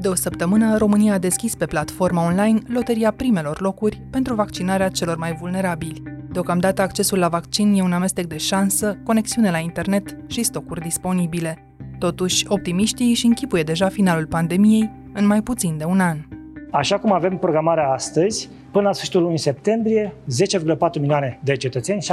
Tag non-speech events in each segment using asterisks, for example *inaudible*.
De o săptămână, România a deschis pe platforma online loteria primelor locuri pentru vaccinarea celor mai vulnerabili. Deocamdată accesul la vaccin e un amestec de șansă, conexiune la internet și stocuri disponibile. Totuși, optimiștii își închipuie deja finalul pandemiei în mai puțin de un an. Așa cum avem programarea astăzi, până la sfârșitul lunii septembrie, 10,4 milioane de cetățeni,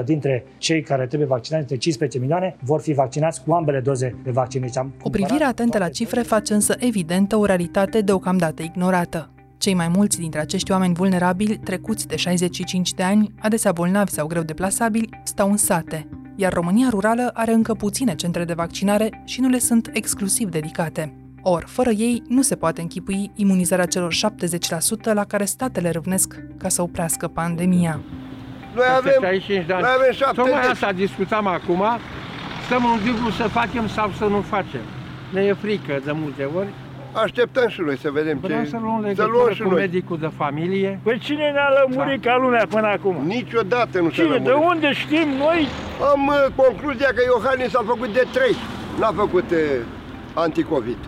70% dintre cei care trebuie vaccinați, între 15 milioane, vor fi vaccinați cu ambele doze de vaccin. Deci am o privire atentă la cifre face însă evidentă o realitate deocamdată ignorată. Cei mai mulți dintre acești oameni vulnerabili, trecuți de 65 de ani, adesea bolnavi sau greu deplasabili, stau în sate, iar România rurală are încă puține centre de vaccinare și nu le sunt exclusiv dedicate. Or, fără ei, nu se poate închipui imunizarea celor 70% la care statele râvnesc ca să oprească pandemia. Noi avem, 65 de ani. Noi avem 70. Tocmai asta discutam acum, stăm în dublu să facem sau să nu facem. Ne e frică de multe ori. Așteptăm și noi să vedem Vreau ce... să luăm legătură să luăm și cu noi. medicul de familie. Păi cine ne-a lămurit da. ca lumea până acum? Niciodată nu Cine? De unde știm noi? Am uh, concluzia că Iohannis a făcut de trei. N-a făcut uh, anticovid.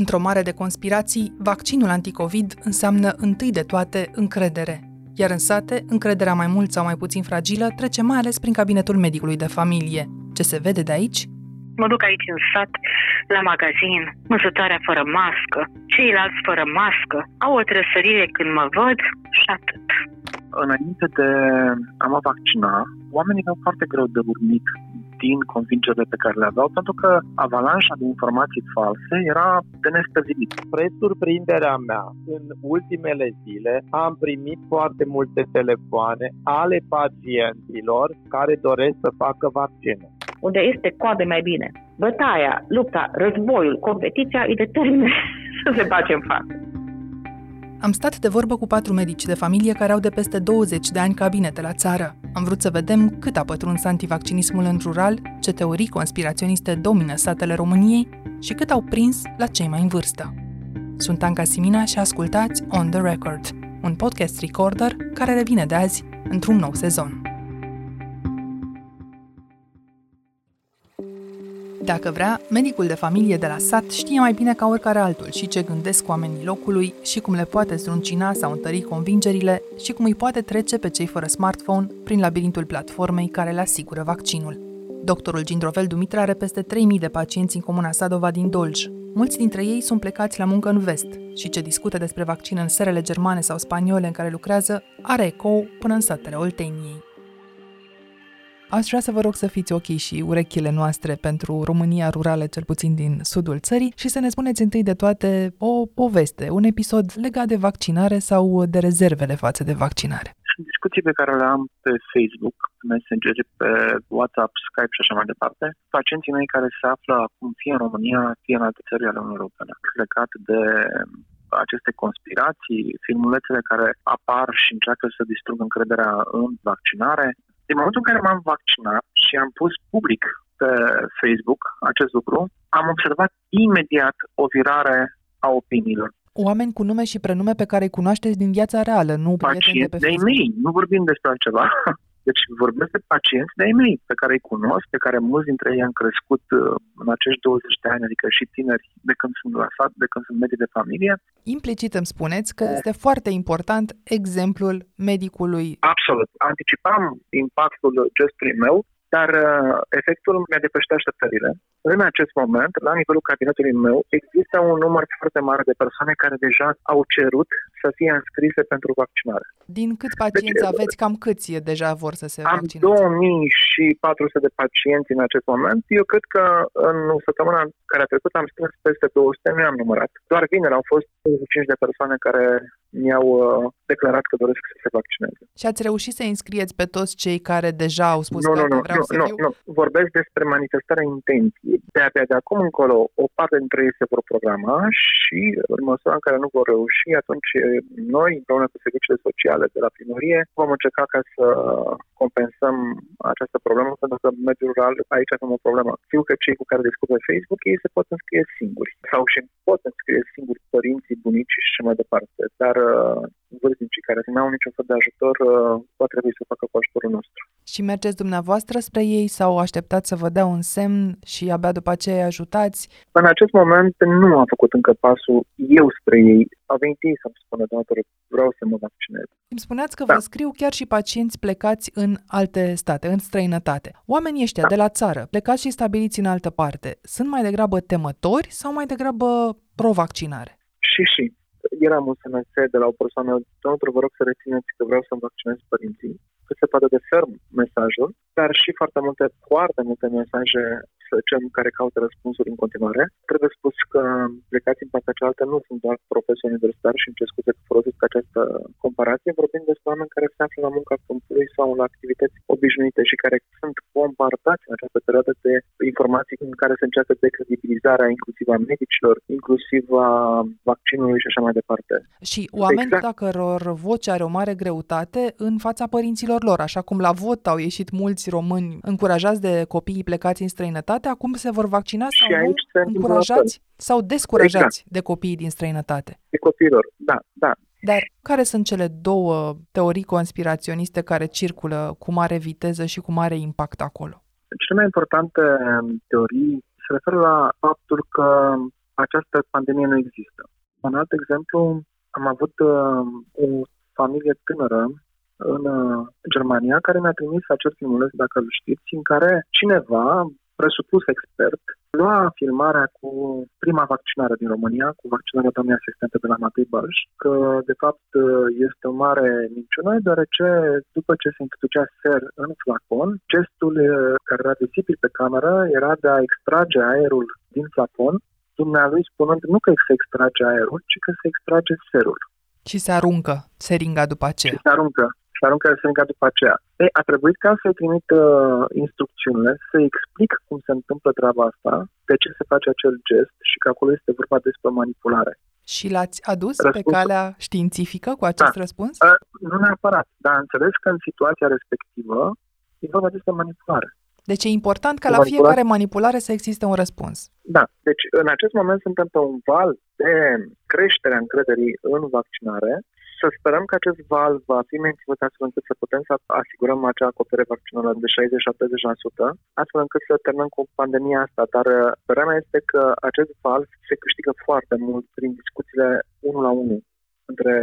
Într-o mare de conspirații, vaccinul anticovid înseamnă întâi de toate încredere. Iar în sate, încrederea mai mult sau mai puțin fragilă trece mai ales prin cabinetul medicului de familie. Ce se vede de aici? Mă duc aici în sat, la magazin, măsătoarea fără mască, ceilalți fără mască, au o trăsărire când mă văd și atât. Înainte de a mă vaccina, oamenii au foarte greu de urmit din convingerile pe care le aveau, pentru că avalanșa de informații false era de nestăvilit. Spre surprinderea mea, în ultimele zile am primit foarte multe telefoane ale pacienților care doresc să facă vaccinul. Unde este coade mai bine. Bătaia, lupta, războiul, competiția îi determină *laughs* să se bage în față. Am stat de vorbă cu patru medici de familie care au de peste 20 de ani cabinete la țară. Am vrut să vedem cât a pătruns antivaccinismul în rural, ce teorii conspiraționiste domină satele României și cât au prins la cei mai în vârstă. Sunt Anca Simina și ascultați On The Record, un podcast recorder care revine de azi într-un nou sezon. Dacă vrea, medicul de familie de la sat știe mai bine ca oricare altul și ce gândesc oamenii locului și cum le poate zruncina sau întări convingerile și cum îi poate trece pe cei fără smartphone prin labirintul platformei care le asigură vaccinul. Doctorul Gindrovel Dumitru are peste 3.000 de pacienți în comuna Sadova din Dolj. Mulți dintre ei sunt plecați la muncă în vest și ce discută despre vaccin în serele germane sau spaniole în care lucrează are ecou până în satele Olteniei. Aș vrea să vă rog să fiți ochii și urechile noastre pentru România rurală, cel puțin din sudul țării, și să ne spuneți întâi de toate o poveste, un episod legat de vaccinare sau de rezervele față de vaccinare. Sunt discuții pe care le am pe Facebook, Messenger, pe WhatsApp, Skype și așa mai departe. Pacienții mei care se află acum fie în România, fie în alte țări ale Uniunii Europene, legat de aceste conspirații, filmulețele care apar și încearcă să distrugă încrederea în vaccinare, din momentul în care m-am vaccinat și am pus public pe Facebook acest lucru, am observat imediat o virare a opiniilor. Oameni cu nume și prenume pe care îi cunoașteți din viața reală, nu prieteni de pe Facebook. de mei, nu vorbim despre altceva. Deci vorbesc de pacienți de-ai mei, pe care îi cunosc, pe care mulți dintre ei am crescut uh, în acești 20 de ani, adică și tineri de când sunt la sat, de când sunt medii de familie. Implicit îmi spuneți că este foarte important exemplul medicului. Absolut. Anticipam impactul gestului meu dar uh, efectul mi-a depășit așteptările. În acest moment, la nivelul cabinetului meu, există un număr foarte mare de persoane care deja au cerut să fie înscrise pentru vaccinare. Din cât pacienți deci, aveți, cam câți deja vor să se vaccineze? Am 2400 de pacienți în acest moment. Eu cred că în săptămâna care a trecut am strâns peste 200, nu am numărat. Doar vineri au fost 5 de persoane care mi-au uh, declarat că doresc să se vaccineze. Și ați reușit să înscrieți pe toți cei care deja au spus nu, că nu, vreau nu, să nu, fiu? Nu, vorbesc despre manifestarea intenției. De abia de acum încolo, o parte dintre ei se vor programa și în măsura în care nu vor reuși, atunci noi, împreună cu serviciile sociale de la primărie, vom încerca ca să compensăm această problemă, pentru că mediul rural, aici avem o problemă. Știu că cei cu care discut pe Facebook, ei se pot înscrie singuri sau și pot înscrie singuri părinții, bunicii și mai departe, dar uh, vârstnicii care nu au niciun fel de ajutor, uh, va trebui să facă cu ajutorul nostru. Și mergeți dumneavoastră spre ei sau așteptați să vă dea un semn și abia după aceea îi ajutați? În acest moment nu am făcut încă pasul eu spre ei. A venit ei să-mi spună, doctor, vreau să mă vaccinez. Îmi spuneați că Da. vă scriu chiar și pacienți plecați în alte state, în străinătate. Oamenii ăștia Da. de la țară, plecați și stabiliți în altă parte, sunt mai degrabă temători sau mai degrabă pro-vaccinare? Și și eram un SMS de la o persoană, doctor, vă rog să rețineți că vreau să-mi vaccinez părinții, cât se poate de ferm mesajul, dar și foarte multe, foarte multe mesaje să zicem, care caută răspunsuri în continuare. Trebuie spus că plecați în partea cealaltă nu sunt doar profesori universitari și îmi cer scuze că folosesc această comparație, vorbim despre oameni care se află la munca câmpului sau la activități obișnuite și care sunt bombardați în această perioadă de informații în care se încearcă decredibilizarea inclusiv a medicilor, inclusiv a vaccinului și așa mai departe. Și oameni Exact. exact. a căror voce are o mare greutate în fața părinților lor, așa cum la vot au ieșit mulți români încurajați de copiii plecați în străinătate, acum se vor vaccina Și sau nu, aici se întâmplă la încurajați sau descurajați Exact. de copiii din străinătate. De copiilor, da, da. Dar care sunt cele două teorii conspiraționiste care circulă cu mare viteză și cu mare impact acolo? Cele mai importante teorii se referă la faptul că această pandemie nu există. Un alt exemplu, am avut uh, o familie tânără în uh, Germania care mi-a trimis acest filmuleț, dacă îl știți, în care cineva, presupus expert, lua filmarea cu prima vaccinare din România, cu vaccinarea doamnei asistente de la Matei Balș, că de fapt este o mare minciună, deoarece după ce se introducea ser în flacon, gestul eh, care era vizibil pe cameră era de a extrage aerul din flacon, dumnealui spunând nu că se extrage aerul, ci că se extrage serul Și se aruncă seringa după aceea. și se aruncă. Și aruncă seringa după aceea. Ei, a trebuit ca să-i trimit uh, instrucțiunile, să-i explic cum se întâmplă treaba asta, de ce se face acel gest și că acolo este vorba despre manipulare. Și l-ați adus pe Răspunsul- calea științifică cu acest Da. răspuns? Uh, nu neapărat, dar am înțeles că în situația respectivă e vorba despre manipulare. Deci e important ca Cu la manipulare? fiecare manipulare să existe un răspuns. Da, deci în acest moment suntem pe un val de creștere a încrederii în vaccinare. Să sperăm că acest val va fi menținut astfel încât să putem să asigurăm acea acoperire vaccinală de 60-70%, astfel încât să terminăm cu pandemia asta. Dar uh, părerea mea este că acest val se câștigă foarte mult prin discuțiile unul la unul între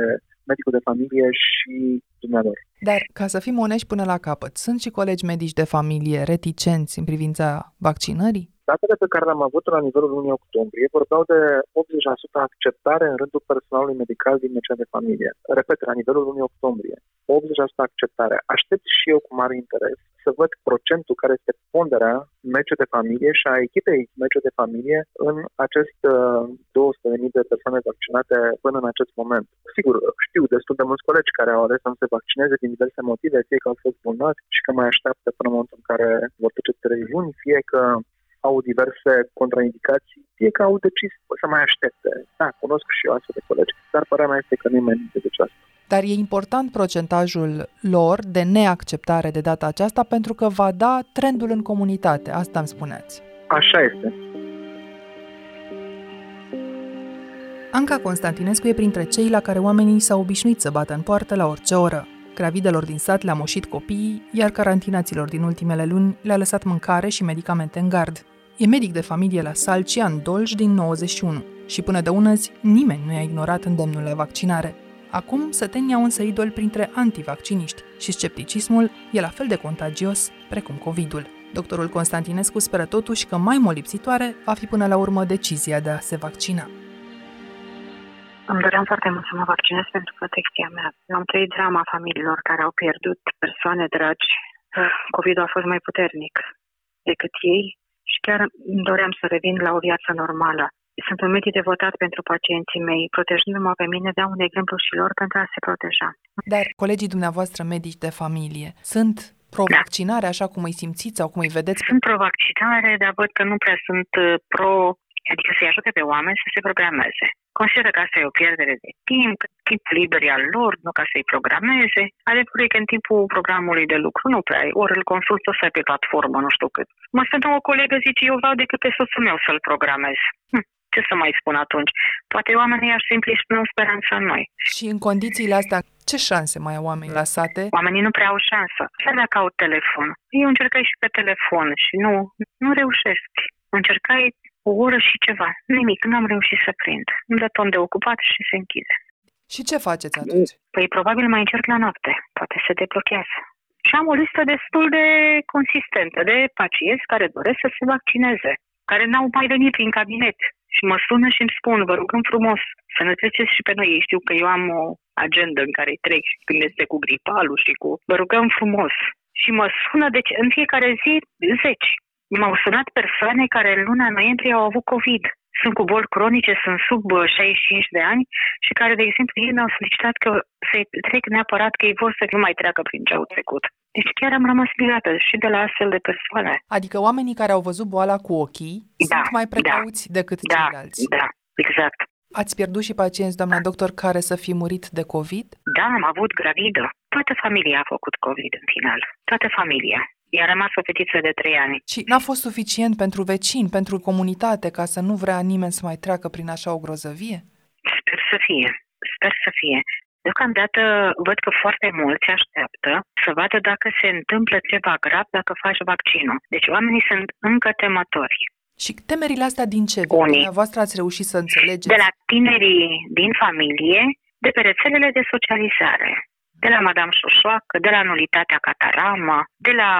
medicul de familie și dumnealor. Dar, ca să fim onești până la capăt, sunt și colegi medici de familie reticenți în privința vaccinării? Datele pe care le-am avut la nivelul lunii octombrie vorbeau de 80% acceptare în rândul personalului medical din medicina de familie. Repet, la nivelul lunii octombrie. 80% acceptare. Aștept și eu cu mare interes să văd procentul care este ponderea medici de familie și a echipei medici de familie în acest uh, 200.000 de persoane vaccinate până în acest moment. Sigur, știu destul de mulți colegi care au ales să nu se vaccineze din diverse motive, fie că au fost bolnavi și că mai așteaptă până în momentul în care vor trece trei luni, fie că au diverse contraindicații, fie că au decis să mai aștepte. Da, cunosc și eu astfel de colegi, dar părerea mea este că nimeni nu zice asta. Dar e important procentajul lor de neacceptare de data aceasta pentru că va da trendul în comunitate, asta îmi spuneați. Așa este. Anca Constantinescu e printre cei la care oamenii s-au obișnuit să bată în poartă la orice oră. Gravidelor din sat le-a moșit copiii, iar carantinaților din ultimele luni le-a lăsat mâncare și medicamente în gard. E medic de familie la Salcia, în Dolj, din 91 și până de unăzi nimeni nu i-a ignorat îndemnul la vaccinare. Acum sătenii au însă idol printre antivacciniști și scepticismul e la fel de contagios precum COVID-ul. Doctorul Constantinescu speră totuși că mai molipsitoare va fi până la urmă decizia de a se vaccina. Îmi doream foarte mult să mă vaccinez pentru protecția mea. Eu am trăit drama familiilor care au pierdut persoane dragi. COVID a fost mai puternic decât ei și chiar îmi doream să revin la o viață normală. Sunt un medic devotat pentru pacienții mei. Protejându-mă pe mine, dau un exemplu și lor pentru a se proteja. Dar colegii dumneavoastră medici de familie sunt pro-vaccinare, așa cum îi simțiți sau cum îi vedeți? Sunt pro-vaccinare, dar văd că nu prea sunt uh, pro, adică să-i ajute pe oameni să se programeze. Consideră că asta e o pierdere de timp, timpul liber e al lor, nu ca să-i programeze. Adevărul e că în timpul programului de lucru nu prea ai, ori îl consultă să ai pe platformă, nu știu cât. Mă sună o colegă, zice, eu vreau decât pe soțul meu să-l programez. Hm. Ce să mai spun atunci? Poate oamenii ar simpli și nu speranța în noi. Și în condițiile astea, ce șanse mai au oamenii la sate? Oamenii nu prea au șansă. Și dacă au telefon. Eu încercai și pe telefon și nu, nu reușesc. Încercai o oră și ceva. Nimic, nu am reușit să prind. Îmi dă ton de ocupat și se închide. Și ce faceți atunci? Păi probabil mai încerc la noapte. Poate se deblochează. Și am o listă destul de consistentă de pacienți care doresc să se vaccineze, care n-au mai venit prin cabinet și mă sună și îmi spun, vă rugăm frumos să ne treceți și pe noi. Ei știu că eu am o agendă în care trec și când este cu gripalul și cu... Vă rugăm frumos. Și mă sună, deci în fiecare zi, zeci. M-au sunat persoane care în luna noiembrie au avut COVID sunt cu boli cronice, sunt sub 65 de ani și care, de exemplu, ei mi-au solicitat că să trec neapărat că ei vor să nu mai treacă prin ce au trecut. Deci chiar am rămas mirată și de la astfel de persoane. Adică oamenii care au văzut boala cu ochii da, sunt mai precauți da, decât da, ceilalți. Da, exact. Ați pierdut și pacienți, doamna doctor, care să fi murit de COVID? Da, am avut gravidă. Toată familia a făcut COVID în final. Toată familia i-a rămas o fetiță de trei ani. Și n-a fost suficient pentru vecini, pentru comunitate, ca să nu vrea nimeni să mai treacă prin așa o grozăvie? Sper să fie. Sper să fie. Deocamdată văd că foarte mulți așteaptă să vadă dacă se întâmplă ceva grav dacă faci vaccinul. Deci oamenii sunt încă temători. Și temerile astea din ce? Unii. voastră ați reușit să înțelegeți? De la tinerii din familie, de pe rețelele de socializare de la Madame Șoșoacă, de la Nulitatea Catarama, de la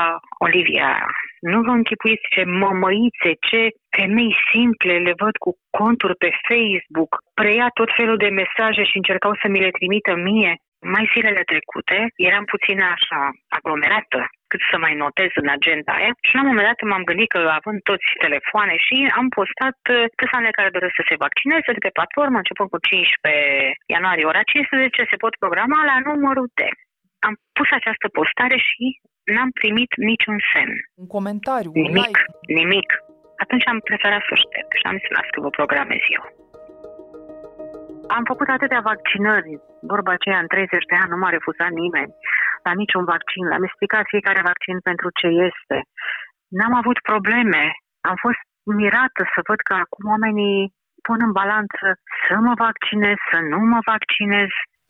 Olivia. Nu vă închipuiți ce mămăițe, ce femei simple le văd cu conturi pe Facebook, preia tot felul de mesaje și încercau să mi le trimită mie. Mai zilele trecute eram puțin așa aglomerată cât să mai notez în agenda aia și la un moment dat m-am gândit că având toți telefoane și am postat uh, persoanele care doresc să se vaccineze de pe platformă, începând cu 15 ianuarie ora 15, se pot programa la numărul de. Am pus această postare și n-am primit niciun semn. Un comentariu, nimic, un like. Nimic. Atunci am preferat să o șterg și am zis, las că vă programez eu. Am făcut atâtea vaccinări, vorba aceea în 30 de ani, nu m-a refuzat nimeni la niciun vaccin. Le-am explicat fiecare vaccin pentru ce este. N-am avut probleme. Am fost mirată să văd că acum oamenii pun în balanță să mă vaccinez, să nu mă vaccinez.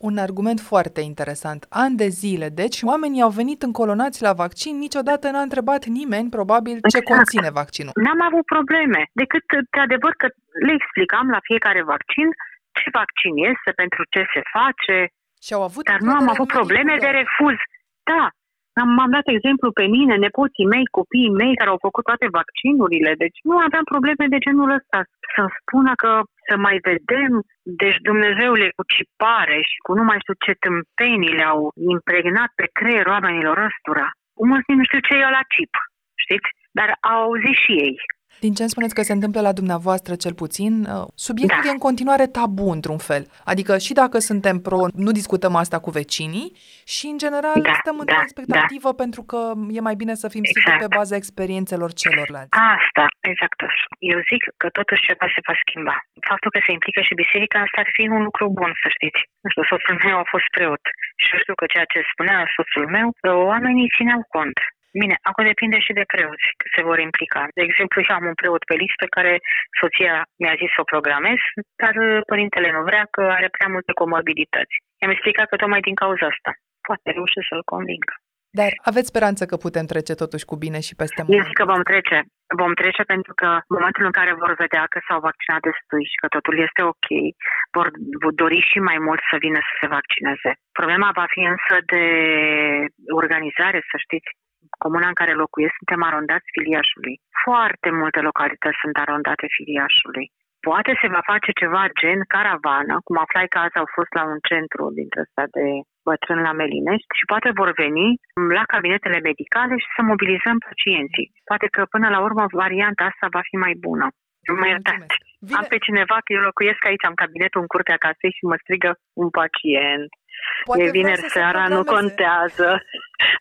Un argument foarte interesant. An de zile, deci, oamenii au venit încolonați la vaccin, niciodată n-a întrebat nimeni, probabil, ce exact. conține vaccinul. N-am avut probleme, decât, de adevăr, că le explicam la fiecare vaccin ce vaccin este, pentru ce se face, și au avut Dar nu am avut probleme de refuz. Da, am, am dat exemplu pe mine, nepoții mei, copiii mei care au făcut toate vaccinurile, deci nu aveam probleme de genul ăsta. Să-mi spună că să mai vedem, deci Dumnezeule cu cipare și cu nu mai știu ce tâmpenii le-au impregnat pe creierul oamenilor ăstora. Mulți nu știu ce e la chip, știți? Dar au auzit și ei. Din ce îmi spuneți că se întâmplă la dumneavoastră cel puțin, uh, subiectul da. e în continuare tabu într-un fel. Adică și dacă suntem pro, nu discutăm asta cu vecinii și în general da, stăm într-o da, expectativă da. pentru că e mai bine să fim exact. siguri pe baza experiențelor celorlalți. Asta, exact așa. Eu zic că totuși ceva se va schimba. Faptul că se implică și biserica, asta ar fi un lucru bun, să știți. Nu știu, soțul meu a fost preot și eu știu că ceea ce spunea soțul meu, oamenii țineau cont. Bine, acum depinde și de preoți că se vor implica. De exemplu, eu am un preot pe listă care soția mi-a zis să o programez, dar uh, părintele nu vrea că are prea multe comorbidități. I-am explicat că tocmai din cauza asta. Poate reuși să-l conving. Dar aveți speranță că putem trece totuși cu bine și peste mult? Eu zic că vom trece. Vom trece pentru că în momentul în care vor vedea că s-au vaccinat destui și că totul este ok, vor dori și mai mult să vină să se vaccineze. Problema va fi însă de organizare, să știți comuna în care locuiesc, suntem arondați filiașului. Foarte multe localități sunt arondate filiașului. Poate se va face ceva gen caravană, cum aflai că azi au fost la un centru dintre ăsta de bătrân la Melinești și poate vor veni la cabinetele medicale și să mobilizăm pacienții. Poate că până la urmă varianta asta va fi mai bună. Mă iertați. Am pe cineva că eu locuiesc aici, am cabinetul în curtea casei și mă strigă un pacient. Poate e vineri seara, nu contează.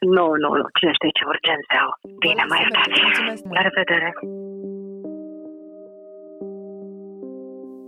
Nu, nu, nu. Cine știe ce urgențe au. Bine, mai iertați. La revedere.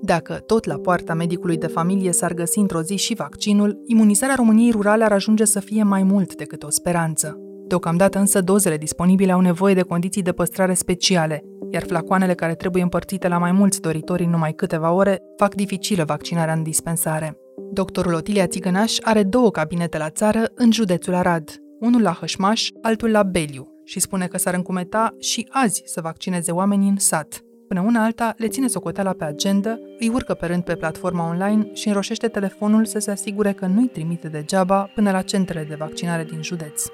Dacă tot la poarta medicului de familie s-ar găsi într-o zi și vaccinul, imunizarea României rurale ar ajunge să fie mai mult decât o speranță. Deocamdată însă dozele disponibile au nevoie de condiții de păstrare speciale, iar flacoanele care trebuie împărțite la mai mulți doritori în numai câteva ore fac dificilă vaccinarea în dispensare. Doctorul Otilia Țigănaș are două cabinete la țară în județul Arad, unul la Hășmaș, altul la Beliu, și spune că s-ar încumeta și azi să vaccineze oamenii în sat. Până una alta, le ține socoteala pe agenda, îi urcă pe rând pe platforma online și înroșește telefonul să se asigure că nu-i trimite degeaba până la centrele de vaccinare din județ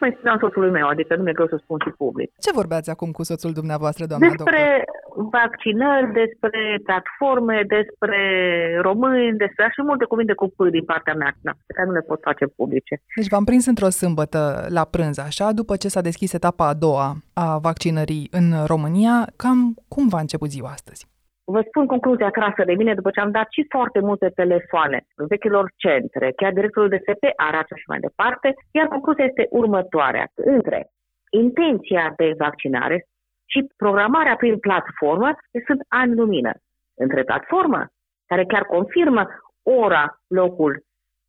tocmai spuneam soțului meu, adică nu mi-e greu să spun și public. Ce vorbeați acum cu soțul dumneavoastră, doamna Despre doctor? vaccinări, despre platforme, despre români, despre și multe cuvinte cu P din partea mea, na, pe care nu le pot face publice. Deci v-am prins într-o sâmbătă la prânz, așa, după ce s-a deschis etapa a doua a vaccinării în România, cam cum v-a început ziua astăzi? Vă spun concluzia trasă de mine după ce am dat și foarte multe telefoane vechilor centre, chiar directorul de SP, Arată și mai departe, iar concluzia este următoarea. Între intenția de vaccinare și programarea prin platformă sunt ani lumină. Între platformă, care chiar confirmă ora, locul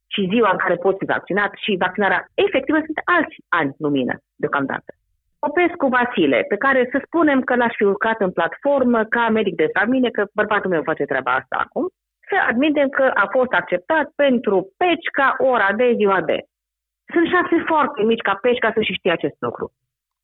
și ziua în care poți fi vaccinat și vaccinarea efectivă sunt alți ani lumină deocamdată. Popescu Vasile, pe care să spunem că l-aș fi urcat în platformă ca medic de familie, că bărbatul meu face treaba asta acum, să admitem că a fost acceptat pentru Pecica ora de ziua de. Sunt șanse foarte mici ca Pecica să și știe acest lucru.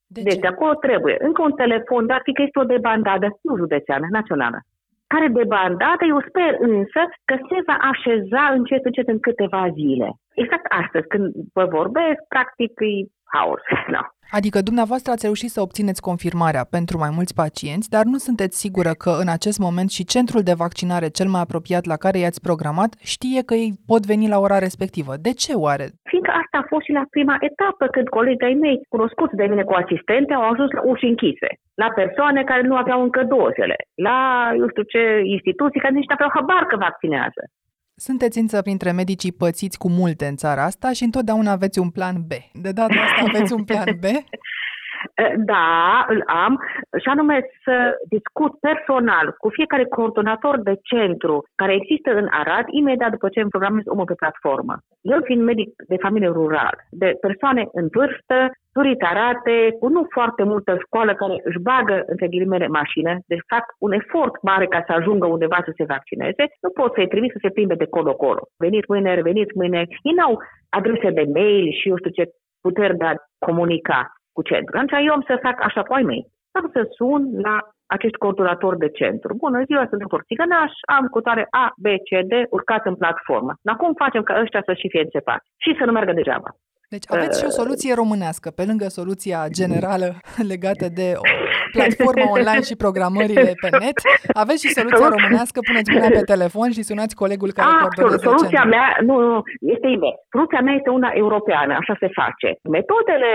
De deci ce? acolo trebuie încă un telefon, dar fi că este o debandadă, nu județeană, națională. Care debandadă, eu sper însă că se va așeza încet, încet în câteva zile. Exact astăzi, când vă vorbesc, practic e haos. No. *laughs* Adică dumneavoastră ați reușit să obțineți confirmarea pentru mai mulți pacienți, dar nu sunteți sigură că în acest moment și centrul de vaccinare cel mai apropiat la care i-ați programat știe că ei pot veni la ora respectivă. De ce oare? Fiindcă asta a fost și la prima etapă, când colegii mei, cunoscuți de mine cu asistente, au ajuns la uși închise, la persoane care nu aveau încă dozele, la, eu știu ce, instituții care nici nu aveau habar că vaccinează. Sunteți însă printre medicii pățiți cu multe în țara asta și întotdeauna aveți un plan B. De data asta aveți un plan B? *laughs* Da, îl am, și anume să discut personal cu fiecare coordonator de centru care există în Arad, imediat după ce îmi programez omul pe platformă. Eu fiind medic de familie rural, de persoane în vârstă, turitarate, cu nu foarte multă școală care își bagă, între ghilimele, mașină, deci fac un efort mare ca să ajungă undeva să se vaccineze, nu pot să-i trimit să se plimbe de colo-colo. Veniți mâine, reveniți mâine. Ei n-au adrese de mail și eu știu ce puteri de a comunica cu centru. Atunci eu am să fac așa cu ai mei. Am să sun la acești coordonatori de centru. Bună ziua, sunt doctor Țigănaș, am cu tare A, B, C, D, urcat în platformă. Dar cum facem ca ăștia să și fie înțepați și să nu meargă degeaba? Deci aveți și o soluție românească, pe lângă soluția generală *laughs* legată de o platformă online și programările pe net. Aveți și soluția românească, puneți mâna pe telefon și sunați colegul care A, coordonează soluția centrul. mea, nu, nu, este invers. Soluția mea este una europeană, așa se face. Metodele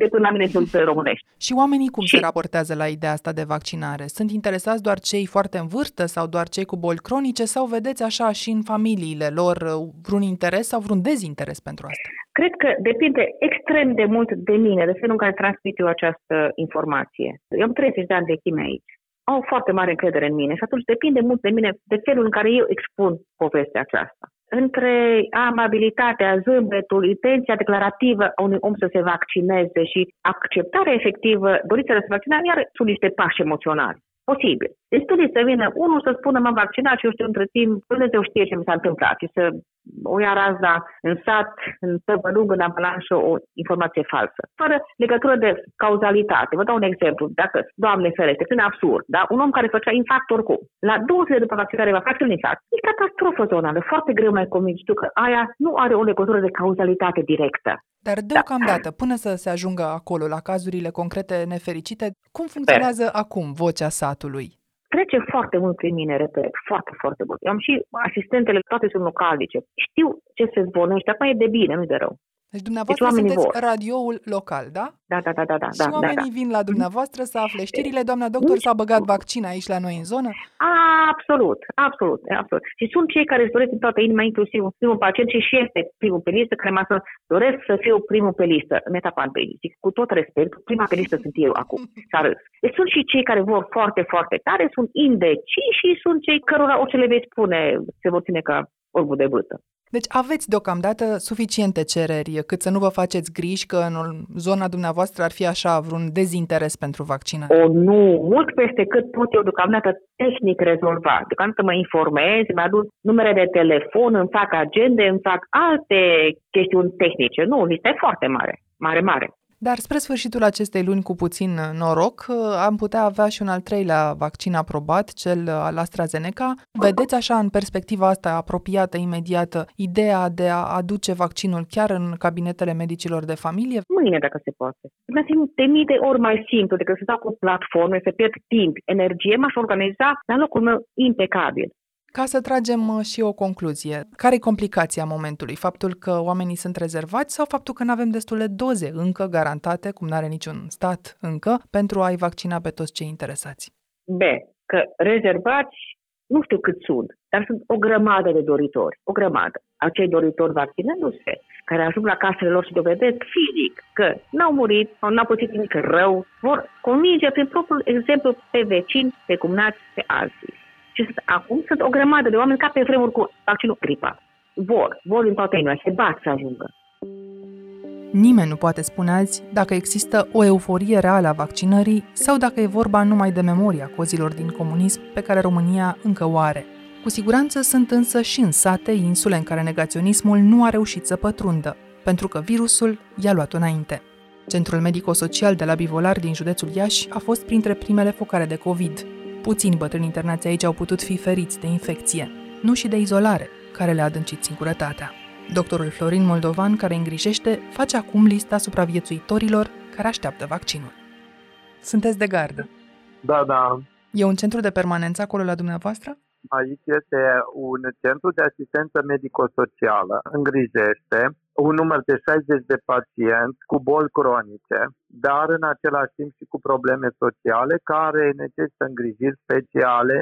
de până la mine sunt românești. Și oamenii cum Și- se raportează la ideea asta de vaccinare? Sunt interesați doar cei foarte în vârstă sau doar cei cu boli cronice sau vedeți așa și în familiile lor uh, vreun interes sau vreun dezinteres pentru asta? Cred că depinde extrem de mult de mine, de felul în care transmit eu această informație. Eu am 30 de ani de chimie aici. Au foarte mare încredere în mine și atunci depinde mult de mine, de felul în care eu expun povestea aceasta. Între amabilitatea, zâmbetul, intenția declarativă a unui om să se vaccineze și acceptarea efectivă, dorința de a se vaccina, iar sunt niște pași emoționali. Posibil. Destul de să vină unul să spună m-am vaccinat și eu știu între timp, Dumnezeu știe ce mi s-a întâmplat și să o ia razna în sat, în tăvălung, în avalanșă, o informație falsă. Fără legătură de cauzalitate. Vă dau un exemplu. Dacă, Doamne ferește, sunt absurd, da? un om care făcea infarct oricum, la două zile după vaccinare va face un infarct, e catastrofă zonală. Foarte greu mai convingi tu că aia nu are o legătură de cauzalitate directă. Dar deocamdată, până să se ajungă acolo, la cazurile concrete nefericite, cum funcționează acum vocea satului? Trece foarte mult prin mine, repet, foarte, foarte mult. Eu am și asistentele, toate sunt localice. Știu ce se zvonește, acum e de bine, nu de rău. Deci dumneavoastră oamenii sunteți vor. radioul local, da? Da, da, da, da, da. și da, da, oamenii da. vin la dumneavoastră să afle știrile. Doamna doctor s-a băgat vaccin aici la noi în zonă. Absolut, absolut, absolut. Și sunt cei care își doresc din toată inima, inclusiv primul pacient și și este primul pe listă, care m-a spus, doresc să fiu primul pe listă, în etapa întâi. Zic, cu tot respect, prima pe listă sunt eu acum. S-a râs. Deci sunt și cei care vor foarte, foarte tare, sunt indeciși și sunt cei cărora orice le veți spune se vor ține ca orbul de vârtă. Deci aveți deocamdată suficiente cereri cât să nu vă faceți griji că în zona dumneavoastră ar fi așa vreun dezinteres pentru vaccinare. O, nu, mult peste cât pot eu deocamdată tehnic rezolva. Deocamdată mă informez, mă aduc numere de telefon, îmi fac agende, îmi fac alte chestiuni tehnice. Nu, lista e foarte mare, mare, mare. Dar spre sfârșitul acestei luni cu puțin noroc, am putea avea și un al treilea vaccin aprobat, cel al AstraZeneca. Vedeți așa în perspectiva asta apropiată, imediată, ideea de a aduce vaccinul chiar în cabinetele medicilor de familie? Mâine, dacă se poate. Mi-a de mii de ori mai simplu decât să stau cu platforme, să pierd timp, energie, m-aș organiza la locul meu impecabil. Ca să tragem uh, și o concluzie, care e complicația momentului? Faptul că oamenii sunt rezervați sau faptul că nu avem destule doze încă garantate, cum nu are niciun stat încă, pentru a-i vaccina pe toți cei interesați? B. Că rezervați nu știu cât sunt, dar sunt o grămadă de doritori, o grămadă. Acei doritori vaccinându-se, care ajung la casele lor și dovedesc fizic că n-au murit sau n-au pățit nimic rău, vor convinge prin propriul exemplu pe vecini, pe cumnați, pe alții. Și sunt, acum sunt o grămadă de oameni ca pe vremuri cu vaccinul gripa. Vor, vor din toată inima, se bat să ajungă. Nimeni nu poate spune azi dacă există o euforie reală a vaccinării sau dacă e vorba numai de memoria cozilor din comunism pe care România încă o are. Cu siguranță sunt însă și în sate insule în care negaționismul nu a reușit să pătrundă, pentru că virusul i-a luat înainte. Centrul medico-social de la Bivolar din județul Iași a fost printre primele focare de COVID, Puțini bătrâni internați aici au putut fi feriți de infecție, nu și de izolare, care le-a adâncit singurătatea. Doctorul Florin Moldovan, care îngrijește, face acum lista supraviețuitorilor care așteaptă vaccinul. Sunteți de gardă. Da, da. E un centru de permanență acolo la dumneavoastră? Aici este un centru de asistență medico-socială. Îngrijește un număr de 60 de pacienți cu boli cronice, dar în același timp și cu probleme sociale care necesită îngrijiri speciale.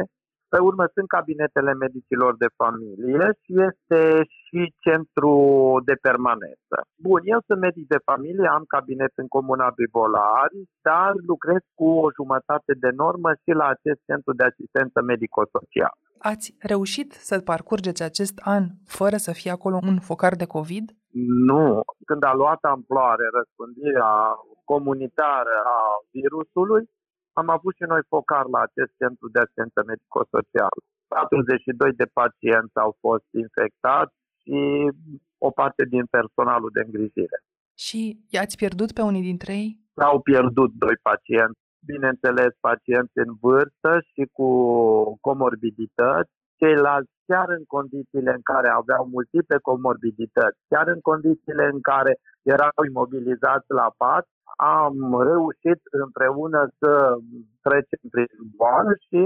Pe urmă sunt cabinetele medicilor de familie și este și centru de permanență. Bun, eu sunt medic de familie, am cabinet în Comuna Bibolari, dar lucrez cu o jumătate de normă și la acest centru de asistență medico-socială. Ați reușit să parcurgeți acest an fără să fie acolo un focar de COVID? Nu. Când a luat amploare răspândirea comunitară a virusului, am avut și noi focar la acest centru de asistență medico-socială. 42 de pacienți au fost infectați și o parte din personalul de îngrijire. Și i-ați pierdut pe unii dintre ei? Au pierdut doi pacienți, bineînțeles pacienți în vârstă și cu comorbidități ceilalți chiar în condițiile în care aveau multiple comorbidități, chiar în condițiile în care erau imobilizați la pat, am reușit împreună să trecem prin boală și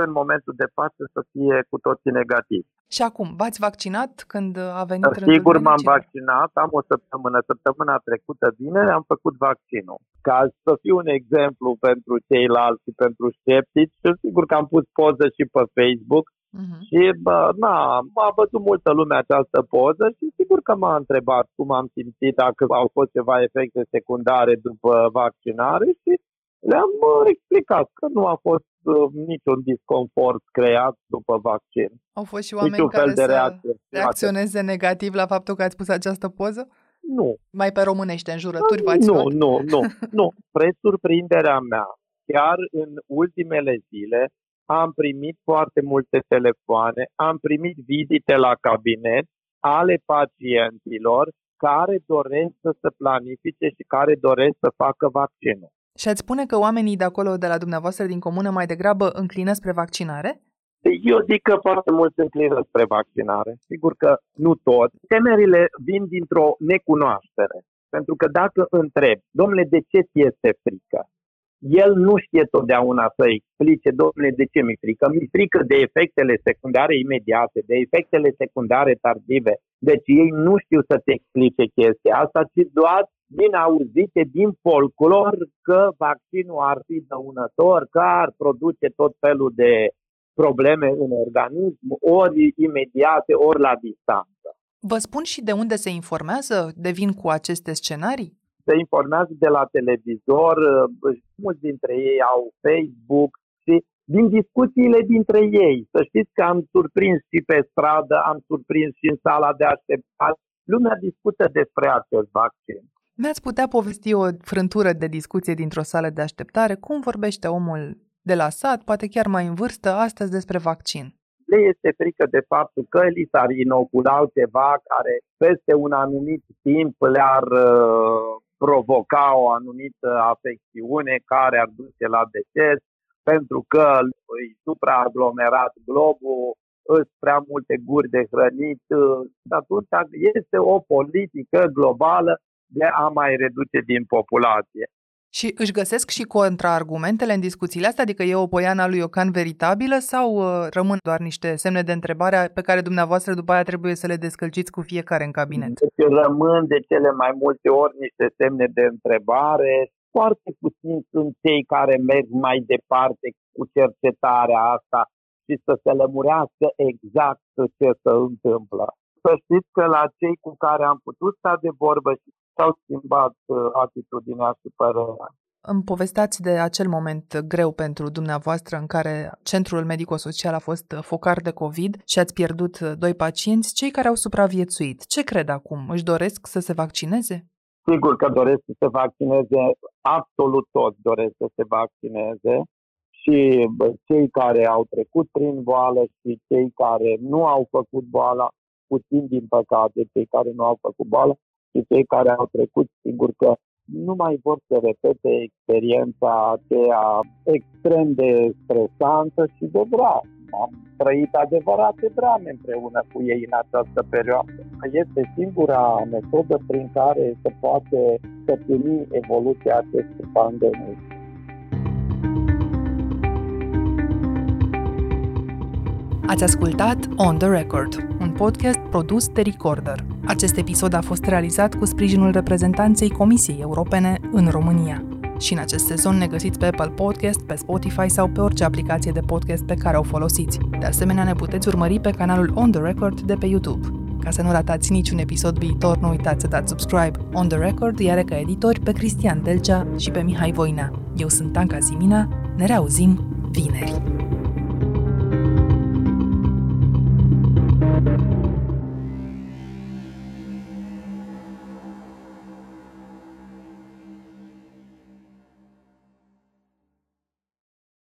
în momentul de față să fie cu toții negativi. Și acum, v-ați vaccinat când a venit Sigur m-am vaccinat, am o săptămână, săptămâna trecută vineri am făcut vaccinul. Ca să fiu un exemplu pentru ceilalți și pentru sceptici, sigur că am pus poză și pe Facebook Uh-huh. Și, bă, na, m-a văzut multă lume această poză și sigur că m-a întrebat cum am simțit, dacă au fost ceva efecte secundare după vaccinare și le-am uh, explicat că nu a fost uh, niciun disconfort creat după vaccin. Au fost și oameni Niciun care fel de să reacție. reacționeze negativ la faptul că ați pus această poză? Nu. Mai pe românește, în jurături v-ați Nu, nu, nu, *laughs* nu. Spre surprinderea mea, chiar în ultimele zile, am primit foarte multe telefoane, am primit vizite la cabinet ale pacientilor care doresc să se planifice și care doresc să facă vaccinul. Și ați spune că oamenii de acolo, de la dumneavoastră din comună, mai degrabă înclină spre vaccinare? Eu zic că foarte mulți înclină spre vaccinare. Sigur că nu toți. Temerile vin dintr-o necunoaștere. Pentru că dacă întreb, domnule, de ce ți este frică? el nu știe totdeauna să explice, domnule, de ce mi-e frică? Mi-e frică de efectele secundare imediate, de efectele secundare tardive. Deci ei nu știu să-ți explice chestia asta, ci doar din auzite, din folclor, că vaccinul ar fi dăunător, că ar produce tot felul de probleme în organism, ori imediate, ori la distanță. Vă spun și de unde se informează? Devin cu aceste scenarii? se informează de la televizor, uh, mulți dintre ei au Facebook și din discuțiile dintre ei. Să știți că am surprins și pe stradă, am surprins și în sala de așteptare. Lumea discută despre acest vaccin. Mi-ați putea povesti o frântură de discuție dintr-o sală de așteptare? Cum vorbește omul de la sat, poate chiar mai în vârstă, astăzi despre vaccin? Le este frică de faptul că li s-ar inocula ceva care peste un anumit timp le-ar uh, provoca o anumită afecțiune care ar duce la deces, pentru că îi supraaglomerat globul, îți prea multe guri de hrănit, și atunci este o politică globală de a mai reduce din populație. Și își găsesc și contraargumentele în discuțiile astea? Adică e o poiană lui Iocan veritabilă sau uh, rămân doar niște semne de întrebare pe care dumneavoastră după aia trebuie să le descălciți cu fiecare în cabinet? Deci rămân de cele mai multe ori niște semne de întrebare. Foarte puțin sunt cei care merg mai departe cu cercetarea asta și să se lămurească exact ce se întâmplă. Să știți că la cei cu care am putut sta de vorbă și s-au schimbat uh, atitudinea și părerea. Îmi povestați de acel moment greu pentru dumneavoastră în care centrul medico-social a fost focar de COVID și ați pierdut doi pacienți, cei care au supraviețuit. Ce cred acum? Își doresc să se vaccineze? Sigur că doresc să se vaccineze, absolut toți doresc să se vaccineze și cei care au trecut prin boală și cei care nu au făcut boala, puțin din păcate, cei care nu au făcut boală, și cei care au trecut, sigur că nu mai vor să repete experiența aceea extrem de stresantă și de grea. Am trăit adevărate drame împreună cu ei în această perioadă. Este singura metodă prin care se poate stăpâni evoluția acestei pandemii. Ați ascultat On The Record, un podcast produs de Recorder. Acest episod a fost realizat cu sprijinul reprezentanței Comisiei Europene în România. Și în acest sezon ne găsiți pe Apple Podcast, pe Spotify sau pe orice aplicație de podcast pe care o folosiți. De asemenea, ne puteți urmări pe canalul On The Record de pe YouTube. Ca să nu ratați niciun episod viitor, nu uitați să dați subscribe. On The Record iar ca editori pe Cristian Delcea și pe Mihai Voina. Eu sunt Anca Simina, ne reauzim vineri.